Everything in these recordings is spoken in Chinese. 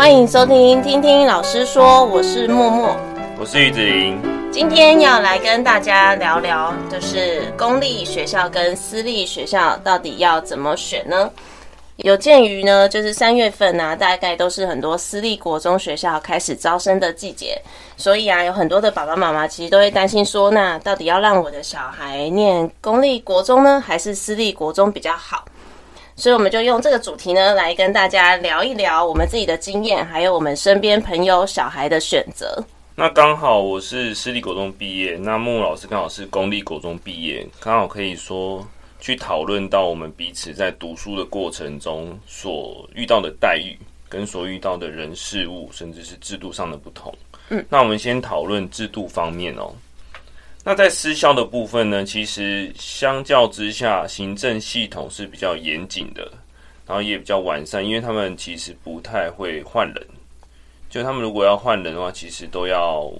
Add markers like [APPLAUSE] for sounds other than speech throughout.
欢迎收听，听听老师说，我是默默，我是玉子莹。今天要来跟大家聊聊，就是公立学校跟私立学校到底要怎么选呢？有鉴于呢，就是三月份呢、啊，大概都是很多私立国中学校开始招生的季节，所以啊，有很多的爸爸妈妈其实都会担心说，那到底要让我的小孩念公立国中呢，还是私立国中比较好？所以我们就用这个主题呢，来跟大家聊一聊我们自己的经验，还有我们身边朋友小孩的选择。那刚好我是私立国中毕业，那木木老师刚好是公立国中毕业，刚好可以说去讨论到我们彼此在读书的过程中所遇到的待遇，跟所遇到的人事物，甚至是制度上的不同。嗯，那我们先讨论制度方面哦。那在私校的部分呢，其实相较之下，行政系统是比较严谨的，然后也比较完善，因为他们其实不太会换人。就他们如果要换人的话，其实都要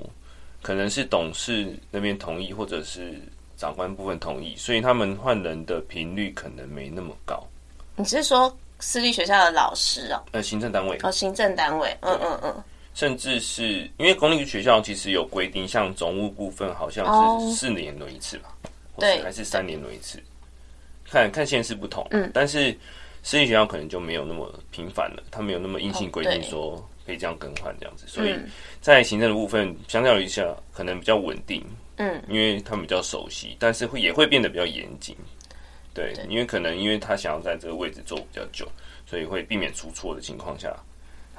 可能是董事那边同意，或者是长官部分同意，所以他们换人的频率可能没那么高。你是说私立学校的老师哦？呃，行政单位哦，行政单位，嗯嗯嗯。甚至是因为公立学校其实有规定，像总务部分好像是四年轮一次吧，对、oh，还是三年轮一次，看看县市不同。嗯，但是私立学校可能就没有那么频繁了，它没有那么硬性规定说可以这样更换这样子，所以在行政的部分相较一下可能比较稳定。嗯，因为他们比较熟悉，但是会也会变得比较严谨。对，因为可能因为他想要在这个位置做比较久，所以会避免出错的情况下。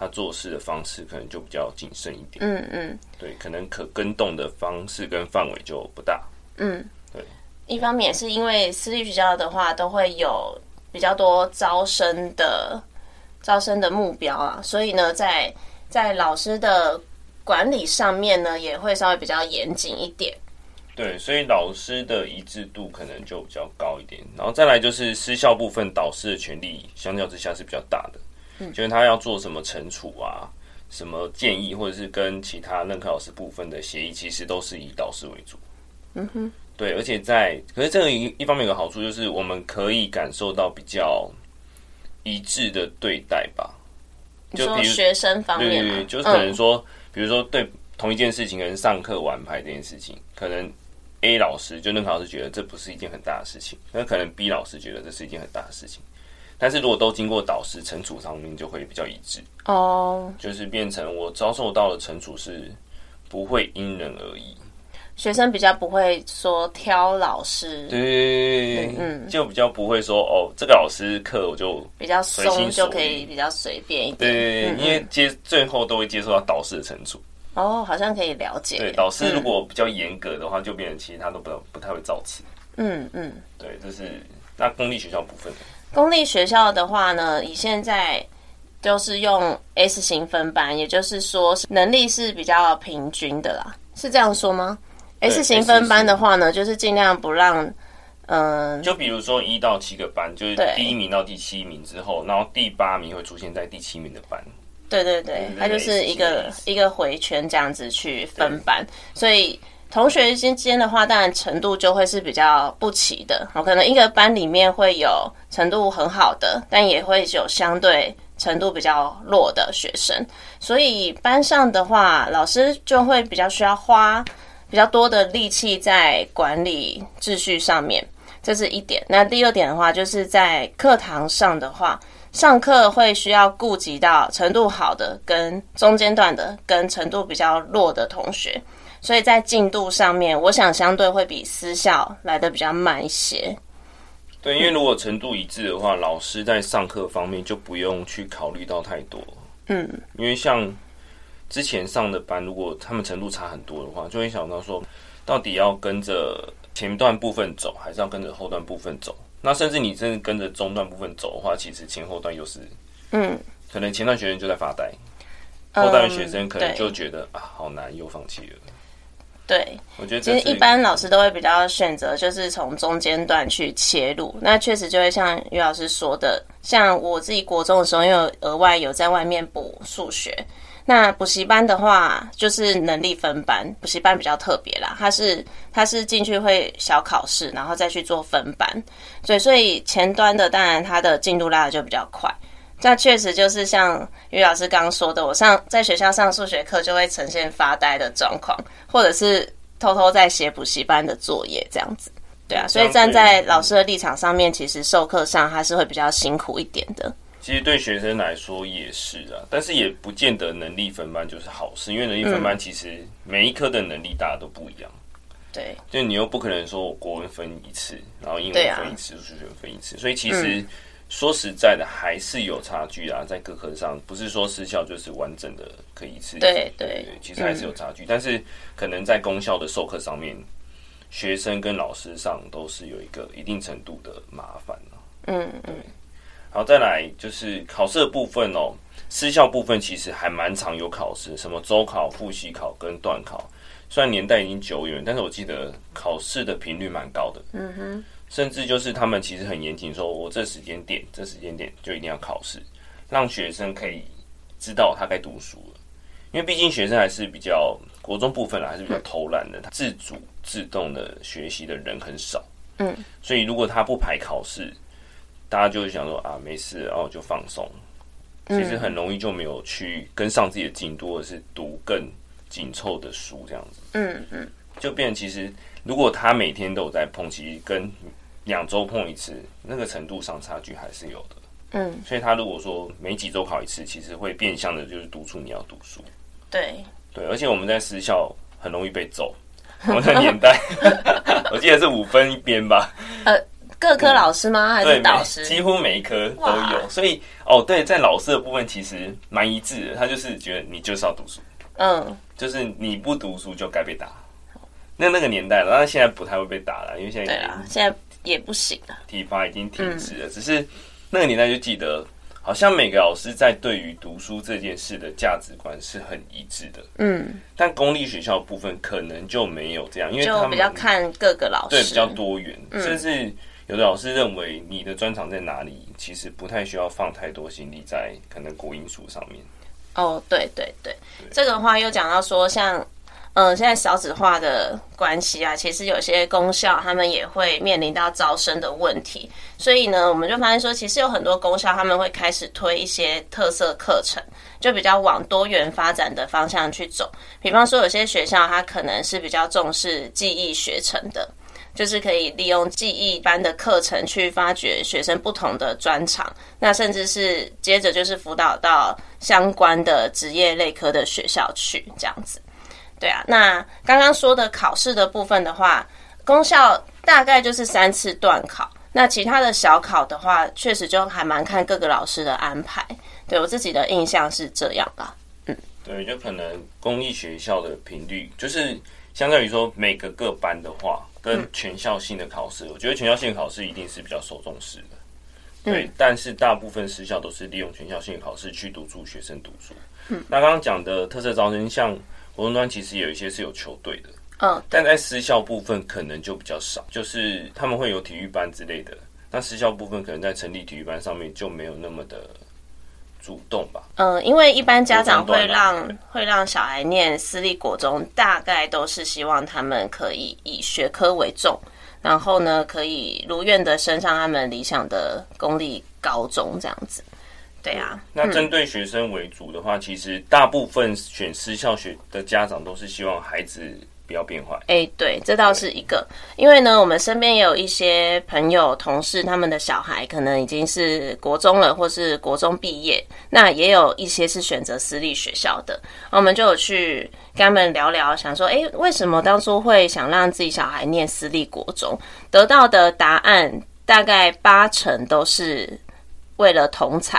他做事的方式可能就比较谨慎一点，嗯嗯，对，可能可跟动的方式跟范围就不大，嗯，对。一方面是因为私立学校的话，都会有比较多招生的招生的目标啊，所以呢，在在老师的管理上面呢，也会稍微比较严谨一点。对，所以老师的一致度可能就比较高一点，然后再来就是私校部分，导师的权力相较之下是比较大的。就是他要做什么惩处啊，什么建议，或者是跟其他任课老师部分的协议，其实都是以导师为主。嗯哼，对，而且在可是这个一一方面有个好处，就是我们可以感受到比较一致的对待吧。就比如学生方面，对对，就是可能说，比如说对同一件事情，可能上课玩牌这件事情，可能 A 老师就任课老师觉得这不是一件很大的事情，那可能 B 老师觉得这是一件很大的事情。但是如果都经过导师惩处上面，就会比较一致哦，oh. 就是变成我遭受到的惩处是不会因人而异，学生比较不会说挑老师，对，嗯，就比较不会说哦，这个老师课我就比较松就可以比较随便一点，对，嗯嗯，因为接最后都会接受到导师的惩处。哦，oh, 好像可以了解。对，导师如果比较严格的话，嗯、就变成其他都不不太会造次。嗯嗯，对，这是那公立学校部分。公立学校的话呢，以现在就是用 S 型分班，也就是说能力是比较平均的啦，是这样说吗？S 型分班的话呢，就是尽量不让，嗯、呃，就比如说一到七个班，就是第一名到第七名之后，然后第八名会出现在第七名的班。对对对，它就是一个一个回圈这样子去分班，所以。同学之间的话，当然程度就会是比较不齐的。我可能一个班里面会有程度很好的，但也会有相对程度比较弱的学生。所以班上的话，老师就会比较需要花比较多的力气在管理秩序上面，这是一点。那第二点的话，就是在课堂上的话，上课会需要顾及到程度好的跟中间段的，跟程度比较弱的同学。所以在进度上面，我想相对会比私校来的比较慢一些。对，因为如果程度一致的话，嗯、老师在上课方面就不用去考虑到太多。嗯，因为像之前上的班，如果他们程度差很多的话，就会想到说，到底要跟着前段部分走，还是要跟着后段部分走？那甚至你真的跟着中段部分走的话，其实前后段又是，嗯，可能前段学生就在发呆，后段的学生可能就觉得、嗯、啊，好难，又放弃了。对，我觉得其实一般老师都会比较选择，就是从中间段去切入。那确实就会像于老师说的，像我自己国中的时候，因为额外有在外面补数学。那补习班的话，就是能力分班，补习班比较特别啦，它是它是进去会小考试，然后再去做分班。所以所以前端的当然它的进度拉的就比较快。那确实就是像于老师刚刚说的，我上在学校上数学课就会呈现发呆的状况，或者是偷偷在写补习班的作业这样子。对啊，所以站在老师的立场上面，其实授课上还是会比较辛苦一点的。其实对学生来说也是啊，但是也不见得能力分班就是好事，因为能力分班其实每一科的能力大家都不一样。对，就你又不可能说我国文分一次，然后英文分一次，数学分一次，所以其实。说实在的，还是有差距啊，在各科上，不是说私校就是完整的可以一次。对对，其实还是有差距，嗯、但是可能在公校的授课上面，学生跟老师上都是有一个一定程度的麻烦、啊、嗯嗯。好，再来就是考试的部分哦。私校部分其实还蛮常有考试，什么周考、复习考跟段考。虽然年代已经久远，但是我记得考试的频率蛮高的。嗯哼。甚至就是他们其实很严谨，说我这时间点、这时间点就一定要考试，让学生可以知道他该读书了。因为毕竟学生还是比较国中部分还是比较偷懒的，他自主自动的学习的人很少。嗯，所以如果他不排考试，大家就会想说啊，没事，然后就放松。其实很容易就没有去跟上自己的进度，或者是读更紧凑的书这样子。嗯嗯，就变成其实如果他每天都有在碰，其实跟两周碰一次，那个程度上差距还是有的。嗯，所以他如果说每几周考一次，其实会变相的就是督促你要读书。对对，而且我们在私校很容易被揍。[LAUGHS] 我们的年代，[LAUGHS] 我记得是五分一边吧。呃，各科老师吗？还是导师？几乎每一科都有。所以哦，对，在老师的部分其实蛮一致的，他就是觉得你就是要读书。嗯，就是你不读书就该被打。那那个年代了，但是现在不太会被打了，因为现在对啊，现在。也不行啊，体罚已经停止了。嗯、只是那个年代就记得，好像每个老师在对于读书这件事的价值观是很一致的。嗯，但公立学校的部分可能就没有这样，因为他们比较看各个老师，对，比较多元，嗯、甚至有的老师认为你的专长在哪里，其实不太需要放太多心力在可能国英数上面。哦，对对对，对这个话又讲到说像。嗯，现在少子化的关系啊，其实有些公校他们也会面临到招生的问题，所以呢，我们就发现说，其实有很多公校他们会开始推一些特色课程，就比较往多元发展的方向去走。比方说，有些学校它可能是比较重视记忆学程的，就是可以利用记忆班的课程去发掘学生不同的专长，那甚至是接着就是辅导到相关的职业类科的学校去这样子。对啊，那刚刚说的考试的部分的话，公校大概就是三次段考，那其他的小考的话，确实就还蛮看各个老师的安排。对，我自己的印象是这样吧。嗯，对，就可能公立学校的频率，就是相当于说每个各班的话，跟全校性的考试，嗯、我觉得全校性的考试一定是比较受重视的。对，嗯、但是大部分私校都是利用全校性的考试去督促学生读书。嗯，那刚刚讲的特色招生，像。国中端其实有一些是有球队的，嗯，但在私校部分可能就比较少，就是他们会有体育班之类的。那私校部分可能在成立体育班上面就没有那么的主动吧。嗯，因为一般家长会让会让小孩念私立国中，大概都是希望他们可以以学科为重，然后呢可以如愿的升上他们理想的公立高中这样子。对啊，那针对学生为主的话，嗯、其实大部分选私校学的家长都是希望孩子不要变坏。哎、欸，对，这倒是一个，因为呢，我们身边也有一些朋友、同事，他们的小孩可能已经是国中了，或是国中毕业，那也有一些是选择私立学校的。我们就有去跟他们聊聊，想说，哎、欸，为什么当初会想让自己小孩念私立国中？得到的答案大概八成都是为了同侪。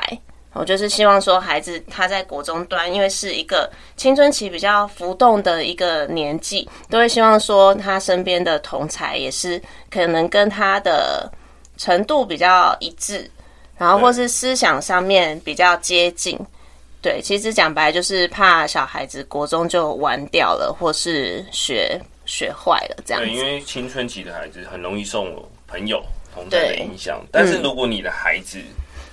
我就是希望说，孩子他在国中端，因为是一个青春期比较浮动的一个年纪，都会希望说他身边的同才也是可能跟他的程度比较一致，然后或是思想上面比较接近。对，其实讲白就是怕小孩子国中就玩掉了，或是学学坏了这样子。对，因为青春期的孩子很容易受朋友同在的影响，但是如果你的孩子，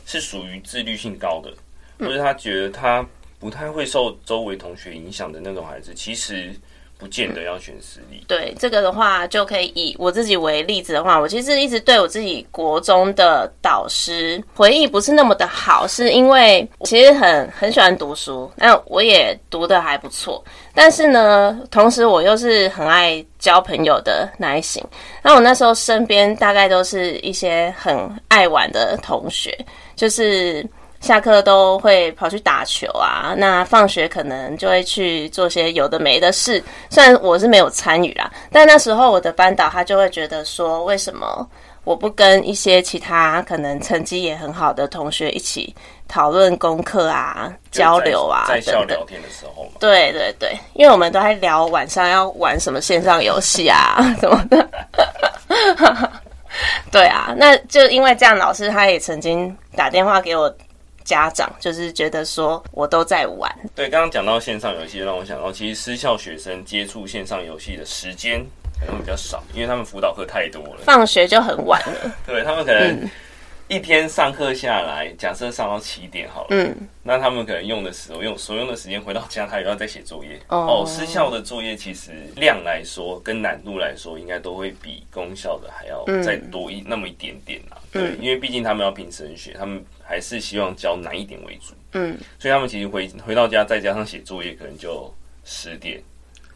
是属于自律性高的，或者他觉得他不太会受周围同学影响的那种孩子，其实不见得要选私立。对，这个的话就可以以我自己为例子的话，我其实一直对我自己国中的导师回忆不是那么的好，是因为我其实很很喜欢读书，那我也读的还不错，但是呢，同时我又是很爱交朋友的那一型。那我那时候身边大概都是一些很爱玩的同学，就是。下课都会跑去打球啊，那放学可能就会去做些有的没的事。虽然我是没有参与啦，但那时候我的班导他就会觉得说，为什么我不跟一些其他可能成绩也很好的同学一起讨论功课啊、交流啊在，校聊天的时候嘛。对对对，因为我们都在聊晚上要玩什么线上游戏啊什么的。[LAUGHS] 对啊，那就因为这样，老师他也曾经打电话给我。家长就是觉得说我都在玩。对，刚刚讲到线上游戏，让我想到其实私校学生接触线上游戏的时间可能比较少，因为他们辅导课太多了，放学就很晚了。对，他们可能一天上课下来，假设上到七点好了，嗯，那他们可能用的时候用所用的时间回到家，他也要再写作业。哦，私校的作业其实量来说跟难度来说，应该都会比公校的还要再多一那么一点点啦。对，因为毕竟他们要拼升学，他们。还是希望教难一点为主，嗯，所以他们其实回回到家再加上写作业，可能就十点、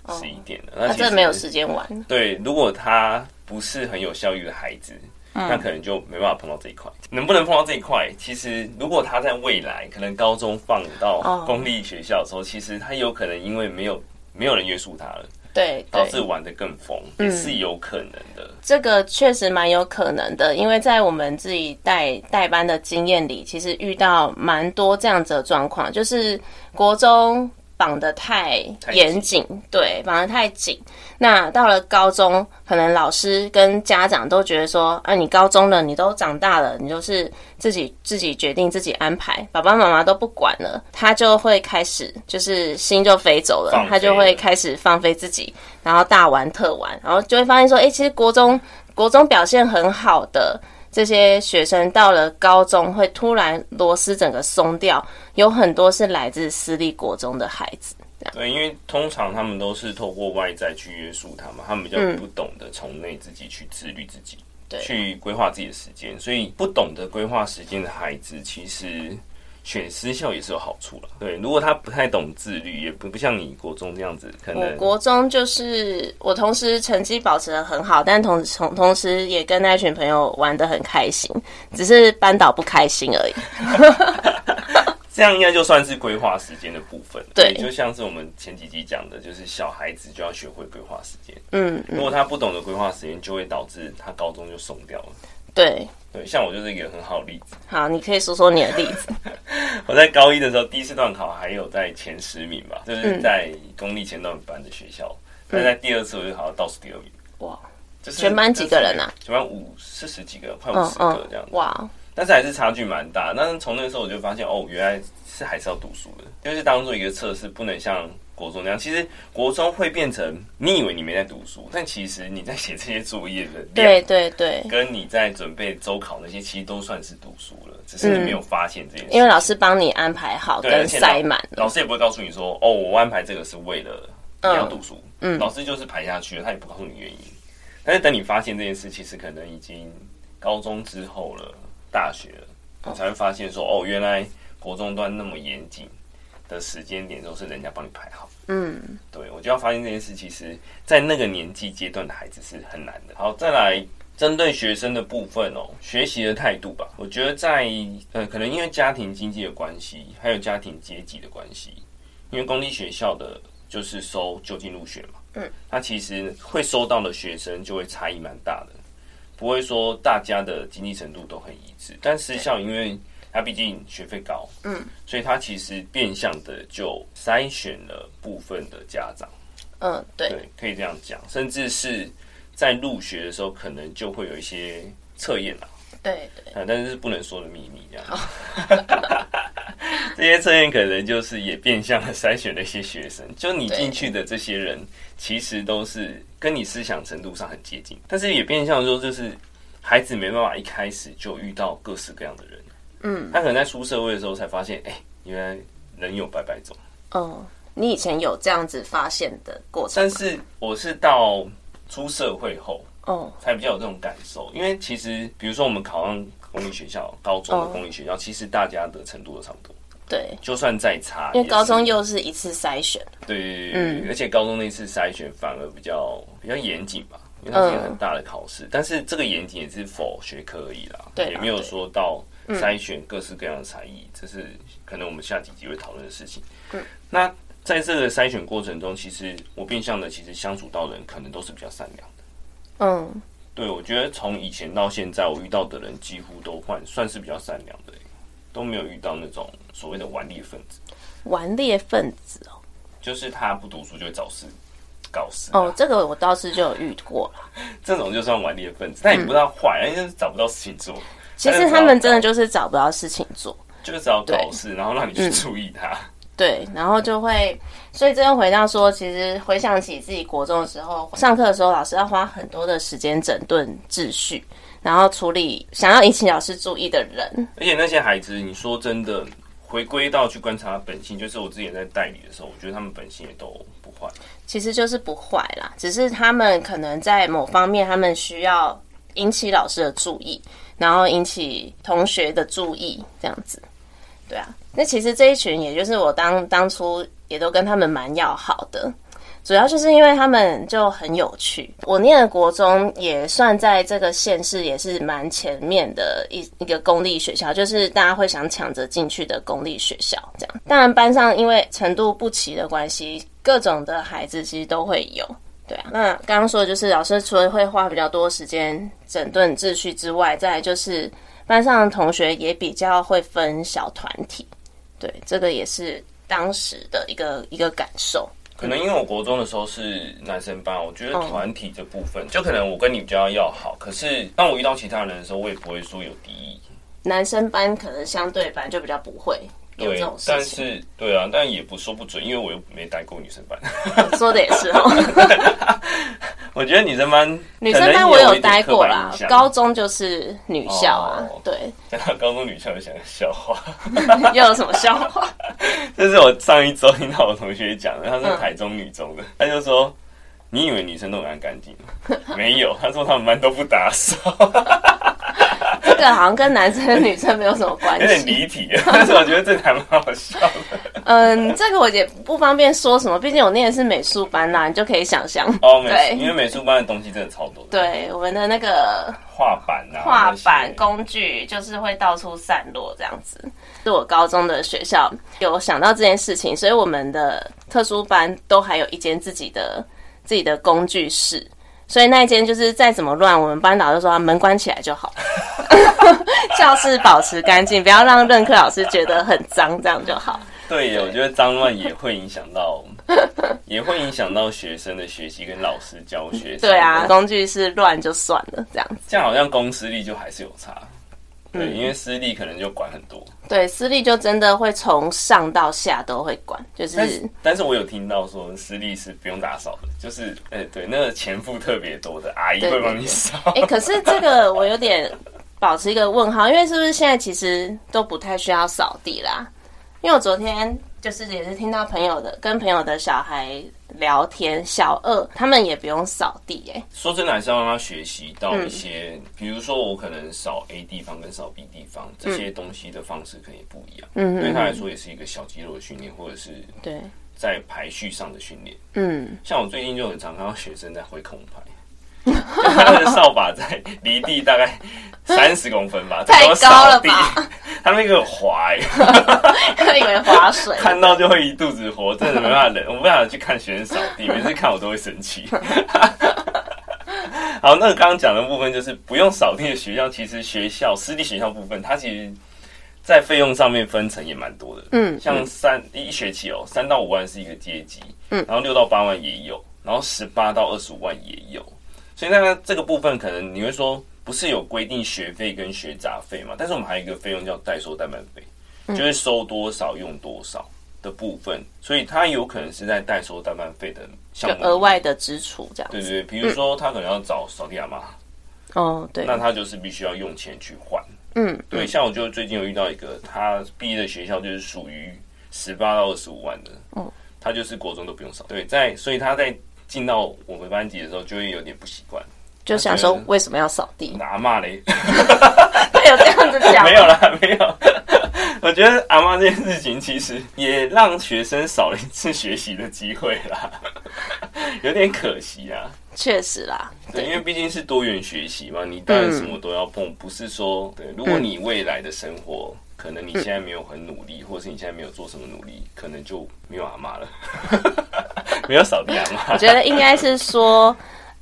十一点了。那真的没有时间玩。对，如果他不是很有效率的孩子，那可能就没办法碰到这一块。能不能碰到这一块？其实如果他在未来可能高中放到公立学校的时候，其实他有可能因为没有没有人约束他了。对，导致玩的更疯，也是有可能的。嗯、这个确实蛮有可能的，因为在我们自己带带班的经验里，其实遇到蛮多这样子的状况，就是国中。绑得太严谨，对，绑得太紧。那到了高中，可能老师跟家长都觉得说：“啊，你高中了，你都长大了，你就是自己自己决定，自己安排，爸爸妈妈都不管了。”他就会开始，就是心就飞走了，他就会开始放飞自己，然后大玩特玩，然后就会发现说：“哎，其实国中国中表现很好的。”这些学生到了高中会突然螺丝整个松掉，有很多是来自私立国中的孩子。对，因为通常他们都是透过外在去约束他们，他们比较不懂得从内自己去自律自己，对，去规划自己的时间。所以不懂得规划时间的孩子，其实。选私校也是有好处了，对。如果他不太懂自律，也不不像你国中这样子，可能我国中就是我同时成绩保持的很好，但同同同时也跟那群朋友玩的很开心，只是班导不开心而已。[LAUGHS] 这样应该就算是规划时间的部分。对，就像是我们前几集讲的，就是小孩子就要学会规划时间。嗯，如果他不懂得规划时间，就会导致他高中就松掉了。对。对，像我就是一个很好的例子。好，你可以说说你的例子。[LAUGHS] 我在高一的时候，第一次段考还有在前十名吧，就是在公立前段班的学校。但、嗯、在第二次，我就考到倒数第二名。哇！就是全班几个人啊？全班五四十几个，快五十个这样子。嗯嗯、哇！但是还是差距蛮大。但是从那个时候我就发现，哦，原来是还是要读书的，就是当做一个测试，不能像。国中那样，其实国中会变成你以为你没在读书，但其实你在写这些作业的量，对对。对，跟你在准备周考那些，其实都算是读书了，只是你没有发现这件事。因为老师帮你安排好，跟塞满，老师也不会告诉你说，哦，我安排这个是为了你要读书，嗯，老师就是排下去了，他也不告诉你原因。但是等你发现这件事，其实可能已经高中之后了，大学了，你才会发现说，哦，原来国中段那么严谨。的时间点都是人家帮你排好，嗯，对，我就要发现这件事，其实，在那个年纪阶段的孩子是很难的。好，再来针对学生的部分哦，学习的态度吧，我觉得在呃，可能因为家庭经济的关系，还有家庭阶级的关系，因为公立学校的就是收就近入学嘛，嗯，他其实会收到的学生就会差异蛮大的，不会说大家的经济程度都很一致，但私校因为。他毕竟学费高，嗯，所以他其实变相的就筛选了部分的家长，嗯，对，对，可以这样讲，甚至是在入学的时候，可能就会有一些测验啦，对对，啊，但是是不能说的秘密，这样，[LAUGHS] 这些测验可能就是也变相的筛选了一些学生，就你进去的这些人，其实都是跟你思想程度上很接近，但是也变相说，就是孩子没办法一开始就遇到各式各样的人。嗯，他可能在出社会的时候才发现，哎、欸，原来人有百百种。哦，你以前有这样子发现的过程？但是我是到出社会后，哦，才比较有这种感受。因为其实，比如说我们考上公立学校，高中的公立学校，其实大家的程度都差不多。对，就算再差，因为高中又是一次筛选。对对对，嗯，而且高中那次筛选反而比较比较严谨吧，因为它是一个很大的考试。但是这个严谨也是 for 学科而已啦，对，也没有说到筛选各式各样的才艺，这是可能我们下几集会讨论的事情。嗯，那在这个筛选过程中，其实我变相的其实相处到的人可能都是比较善良的。嗯，对，我觉得从以前到现在，我遇到的人几乎都算算是比较善良的。都没有遇到那种所谓的顽劣分子。顽劣分子哦，就是他不读书就会找事搞事。哦，这个我倒是就有遇过了。[LAUGHS] 这种就算顽劣分子，但也不知道坏，因为找不到事情做。其实他们真的就是找不到事情做，就是只要搞事，然后让你去注意他。[LAUGHS] 对，然后就会，所以这又回到说，其实回想起自己国中的时候，上课的时候，老师要花很多的时间整顿秩序。然后处理想要引起老师注意的人，而且那些孩子，你说真的，回归到去观察本性，就是我之前在代理的时候，我觉得他们本性也都不坏，其实就是不坏啦，只是他们可能在某方面，他们需要引起老师的注意，然后引起同学的注意，这样子，对啊，那其实这一群，也就是我当当初也都跟他们蛮要好的。主要就是因为他们就很有趣。我念的国中也算在这个县市也是蛮前面的一一个公立学校，就是大家会想抢着进去的公立学校。这样，当然班上因为程度不齐的关系，各种的孩子其实都会有。对啊，那刚刚说的就是老师除了会花比较多时间整顿秩序之外，再来就是班上的同学也比较会分小团体。对，这个也是当时的一个一个感受。可能因为我国中的时候是男生班，我觉得团体这部分，就可能我跟你比较要好。可是当我遇到其他人的时候，我也不会说有敌意。男生班可能相对班就比较不会有这种事情。但是对啊，但也不说不准，因为我又没待过女生班。[LAUGHS] 说的也是哦。[LAUGHS] 我觉得女生班，女生班我有待过啦，高中就是女校啊。哦、对，讲 [LAUGHS] 到高中女校，我想笑话。又有什么笑话？这是我上一周听到我同学讲的，他是台中女中的，嗯、他就说：“你以为女生都很干净吗？没有，他说他们班都不打扫。”这个好像跟男生女生没有什么关系，有点离题。但是我觉得这还蛮好笑的。[LAUGHS] 嗯，这个我也不方便说什么，毕竟我念的是美术班啦，你就可以想象。哦，美术，因为美术班的东西真的超多的。对，我们的那个画板啊，画板工具就是会到处散落这样子。是我高中的学校有想到这件事情，所以我们的特殊班都还有一间自己的自己的工具室。所以那一间就是再怎么乱，我们班导就说门关起来就好，[LAUGHS] 教室保持干净，不要让任课老师觉得很脏，这样就好。对，对我觉得脏乱也会影响到，[LAUGHS] 也会影响到学生的学习跟老师教学。对啊，工具是乱就算了，这样子。这样好像公私力就还是有差。对，因为私立可能就管很多。对，私立就真的会从上到下都会管，就是。但是，但是我有听到说私立是不用打扫的，就是，哎、欸，对，那个钱付特别多的阿姨会帮你扫。哎、欸，可是这个我有点保持一个问号，因为是不是现在其实都不太需要扫地啦？因为我昨天。就是也是听到朋友的跟朋友的小孩聊天，小二他们也不用扫地哎。说真的，还是要让他学习到一些，嗯、比如说我可能扫 A 地方跟扫 B 地方这些东西的方式可能也不一样。嗯，对他来说也是一个小肌肉的训练，或者是对在排序上的训练。嗯，像我最近就很常看到学生在挥空拍。他的扫把在离地大概三十公分吧，[LAUGHS] 太高了吧？[LAUGHS] 他那个滑，他以为滑水，看到就会一肚子火，真的没办法忍，[LAUGHS] 我没办法去看学生扫地，每次看我都会生气。好，那个刚刚讲的部分就是不用扫地的学校，其实学校私立学校部分，它其实，在费用上面分成也蛮多的。嗯，像三一学期哦，三到五万是一个阶级，嗯，然后六到八万也有，然后十八到二十五万也有。所以那这个部分可能你会说不是有规定学费跟学杂费嘛？但是我们还有一个费用叫代收代办费，就是收多少用多少的部分，所以它有可能是在代收代办费的项目额外的支出这样。对对对，比如说他可能要找扫地阿妈，哦对，那他就是必须要用钱去换。嗯，对，像我就最近有遇到一个，他毕业的学校就是属于十八到二十五万的，他就是国中都不用扫。对，在所以他在进到我们班级的时候，就会有点不习惯，就想说为什么要扫地？阿妈嘞，[LAUGHS] 会有这样子讲？没有啦，[LAUGHS] 没有。[LAUGHS] 我觉得阿妈这件事情其实也让学生少了一次学习的机会啦，有点可惜啊。确实啦，对，因为毕竟是多元学习嘛，你当然什么都要碰，嗯、不是说对。如果你未来的生活，嗯、可能你现在没有很努力，或者是你现在没有做什么努力，可能就没有阿妈了，[LAUGHS] 没有扫地阿嬷。我觉得应该是说。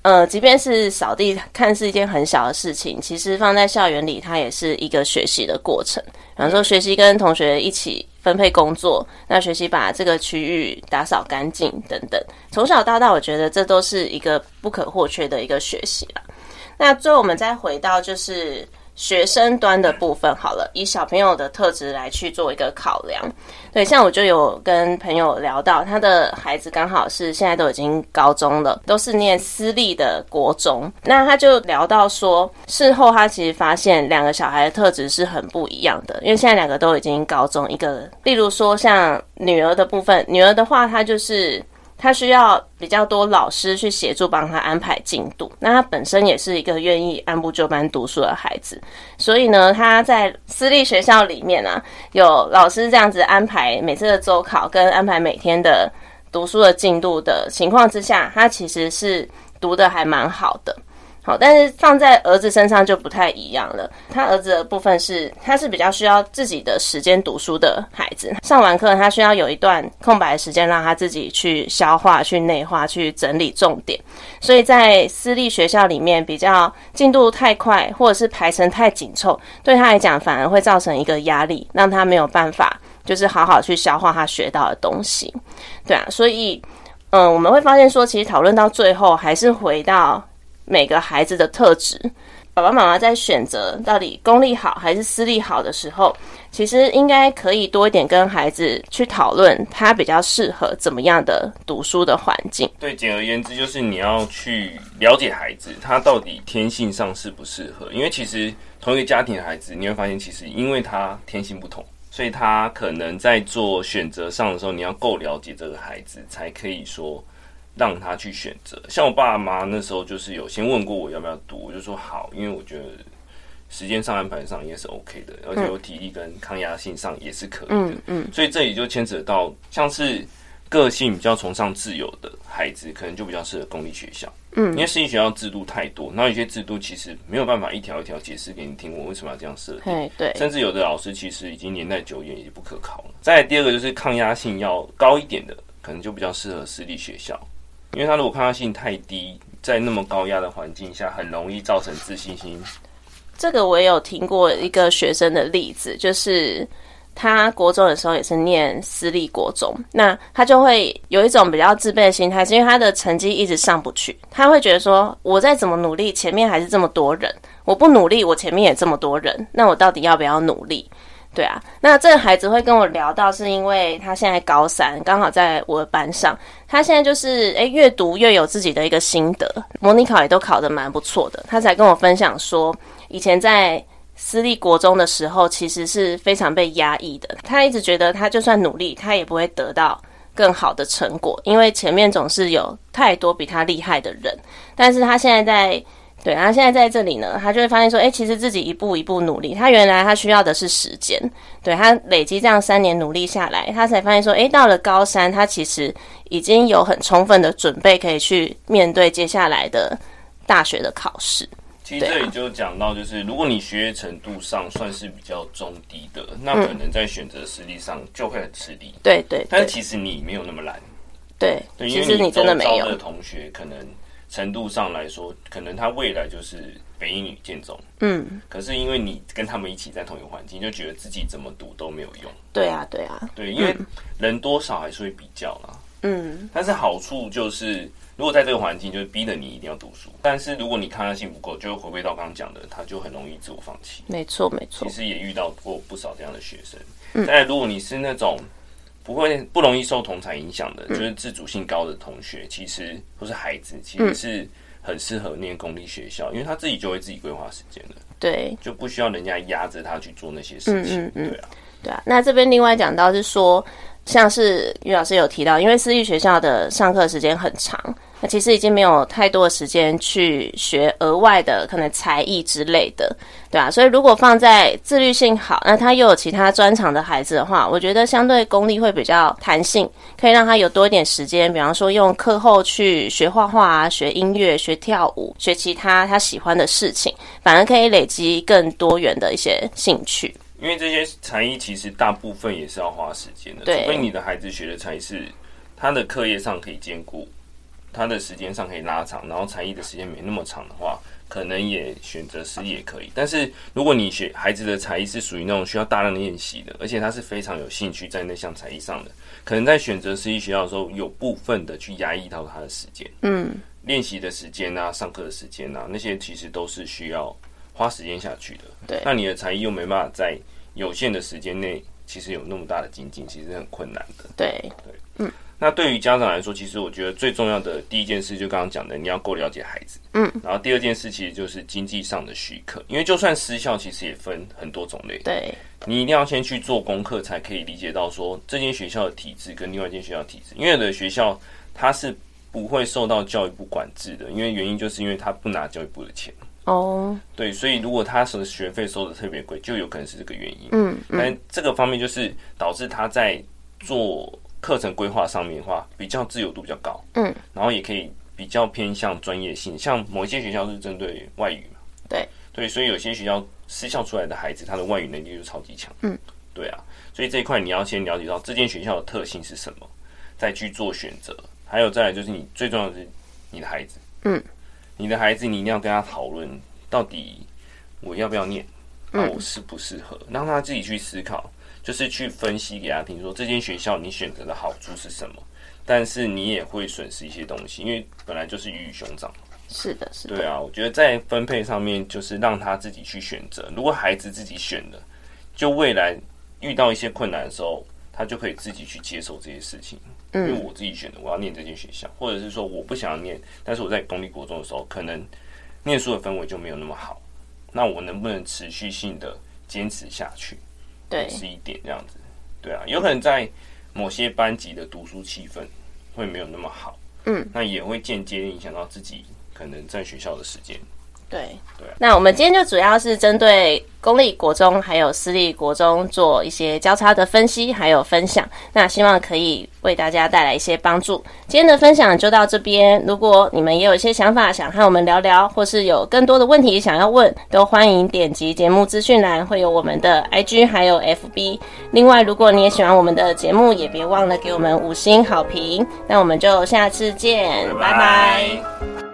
呃，即便是扫地看似一件很小的事情，其实放在校园里，它也是一个学习的过程。比方说，学习跟同学一起分配工作，那学习把这个区域打扫干净等等。从小到大，我觉得这都是一个不可或缺的一个学习了。那最后，我们再回到就是。学生端的部分好了，以小朋友的特质来去做一个考量。对，像我就有跟朋友聊到，他的孩子刚好是现在都已经高中了，都是念私立的国中。那他就聊到说，事后他其实发现两个小孩的特质是很不一样的，因为现在两个都已经高中，一个，例如说像女儿的部分，女儿的话，她就是。他需要比较多老师去协助帮他安排进度，那他本身也是一个愿意按部就班读书的孩子，所以呢，他在私立学校里面啊，有老师这样子安排每次的周考跟安排每天的读书的进度的情况之下，他其实是读的还蛮好的。好，但是放在儿子身上就不太一样了。他儿子的部分是，他是比较需要自己的时间读书的孩子。上完课，他需要有一段空白的时间，让他自己去消化、去内化、去整理重点。所以在私立学校里面，比较进度太快，或者是排程太紧凑，对他来讲反而会造成一个压力，让他没有办法就是好好去消化他学到的东西。对啊，所以嗯，我们会发现说，其实讨论到最后，还是回到。每个孩子的特质，爸爸妈妈在选择到底公立好还是私立好的时候，其实应该可以多一点跟孩子去讨论，他比较适合怎么样的读书的环境。对，简而言之，就是你要去了解孩子，他到底天性上适不适合。因为其实同一个家庭的孩子，你会发现，其实因为他天性不同，所以他可能在做选择上的时候，你要够了解这个孩子，才可以说。让他去选择，像我爸妈那时候就是有先问过我要不要读，我就说好，因为我觉得时间上安排上也是 OK 的，而且有体力跟抗压性上也是可以的，嗯嗯，所以这里就牵扯到像是个性比较崇尚自由的孩子，可能就比较适合公立学校，嗯，因为私立学校制度太多，那有些制度其实没有办法一条一条解释给你听，我为什么要这样设定，对，甚至有的老师其实已经年代久远，也不可考了。再来第二个就是抗压性要高一点的，可能就比较适合私立学校。因为他如果抗压性太低，在那么高压的环境下，很容易造成自信心。这个我也有听过一个学生的例子，就是他国中的时候也是念私立国中，那他就会有一种比较自卑的心态，是因为他的成绩一直上不去，他会觉得说，我再怎么努力，前面还是这么多人，我不努力，我前面也这么多人，那我到底要不要努力？对啊，那这个孩子会跟我聊到，是因为他现在高三，刚好在我的班上。他现在就是诶，越读越有自己的一个心得，模拟考也都考得蛮不错的。他才跟我分享说，以前在私立国中的时候，其实是非常被压抑的。他一直觉得，他就算努力，他也不会得到更好的成果，因为前面总是有太多比他厉害的人。但是他现在在。对，然后现在在这里呢，他就会发现说，哎，其实自己一步一步努力，他原来他需要的是时间。对，他累积这样三年努力下来，他才发现说，哎，到了高三，他其实已经有很充分的准备，可以去面对接下来的大学的考试。其实这里就讲到，就是如果你学业程度上算是比较中低的，那可能在选择实力上就会很吃力。对对，但是其实你没有那么懒。对，对，其实你真的没有。的同学可能。程度上来说，可能他未来就是北一女建中，嗯，可是因为你跟他们一起在同一个环境，就觉得自己怎么读都没有用。对啊，对啊，对，因为人多少还是会比较啦，嗯。但是好处就是，如果在这个环境，就是逼着你一定要读书。但是如果你抗压性不够，就会回归到刚刚讲的，他就很容易自我放弃。没错，没错。其实也遇到过不少这样的学生。嗯。但如果你是那种。不会不容易受同产影响的，就是自主性高的同学，其实或是孩子，其实是很适合念公立学校，因为他自己就会自己规划时间的，对，就不需要人家压着他去做那些事情，嗯嗯嗯，对啊，对啊。那这边另外讲到是说，像是于老师有提到，因为私立学校的上课时间很长。那其实已经没有太多的时间去学额外的可能才艺之类的，对啊，所以如果放在自律性好，那他又有其他专长的孩子的话，我觉得相对功力会比较弹性，可以让他有多一点时间，比方说用课后去学画画啊、学音乐、学跳舞、学其他他喜欢的事情，反而可以累积更多元的一些兴趣。因为这些才艺其实大部分也是要花时间的，除非你的孩子学的才艺是他的课业上可以兼顾。他的时间上可以拉长，然后才艺的时间没那么长的话，可能也选择私立也可以。但是如果你学孩子的才艺是属于那种需要大量练习的，而且他是非常有兴趣在那项才艺上的，可能在选择私立学校的时候，有部分的去压抑到他的时间，嗯，练习的时间啊，上课的时间啊，那些其实都是需要花时间下去的。对，那你的才艺又没办法在有限的时间内，其实有那么大的精进，其实很困难的。对对，嗯。那对于家长来说，其实我觉得最重要的第一件事，就刚刚讲的，你要够了解孩子。嗯，然后第二件事，其实就是经济上的许可，因为就算私校，其实也分很多种类。对，你一定要先去做功课，才可以理解到说这间学校的体制跟另外一间学校的体制。因为有的学校它是不会受到教育部管制的，因为原因就是因为他不拿教育部的钱。哦，对，所以如果他的学费收的特别贵，就有可能是这个原因。嗯，嗯，但这个方面就是导致他在做。课程规划上面的话，比较自由度比较高，嗯，然后也可以比较偏向专业性，像某一些学校是针对外语嘛，对，对，所以有些学校私校出来的孩子，他的外语能力就超级强，嗯，对啊，所以这一块你要先了解到这间学校的特性是什么，再去做选择，还有再来就是你最重要的是你的孩子，嗯，你的孩子你一定要跟他讨论到底我要不要念，那我适不适合，让他自己去思考。就是去分析给他听，说这间学校你选择的好处是什么，但是你也会损失一些东西，因为本来就是鱼与熊掌。是的，是的。对啊，我觉得在分配上面，就是让他自己去选择。如果孩子自己选的，就未来遇到一些困难的时候，他就可以自己去接受这些事情。嗯，因为我自己选的，我要念这间学校，或者是说我不想要念，但是我在公立国中的时候，可能念书的氛围就没有那么好，那我能不能持续性的坚持下去？对，是一点这样子，对啊，有可能在某些班级的读书气氛会没有那么好，嗯，那也会间接影响到自己可能在学校的时间。对对，那我们今天就主要是针对公立国中还有私立国中做一些交叉的分析还有分享，那希望可以为大家带来一些帮助。今天的分享就到这边，如果你们也有一些想法想和我们聊聊，或是有更多的问题想要问，都欢迎点击节目资讯栏，会有我们的 IG 还有 FB。另外，如果你也喜欢我们的节目，也别忘了给我们五星好评。那我们就下次见，拜拜。拜拜。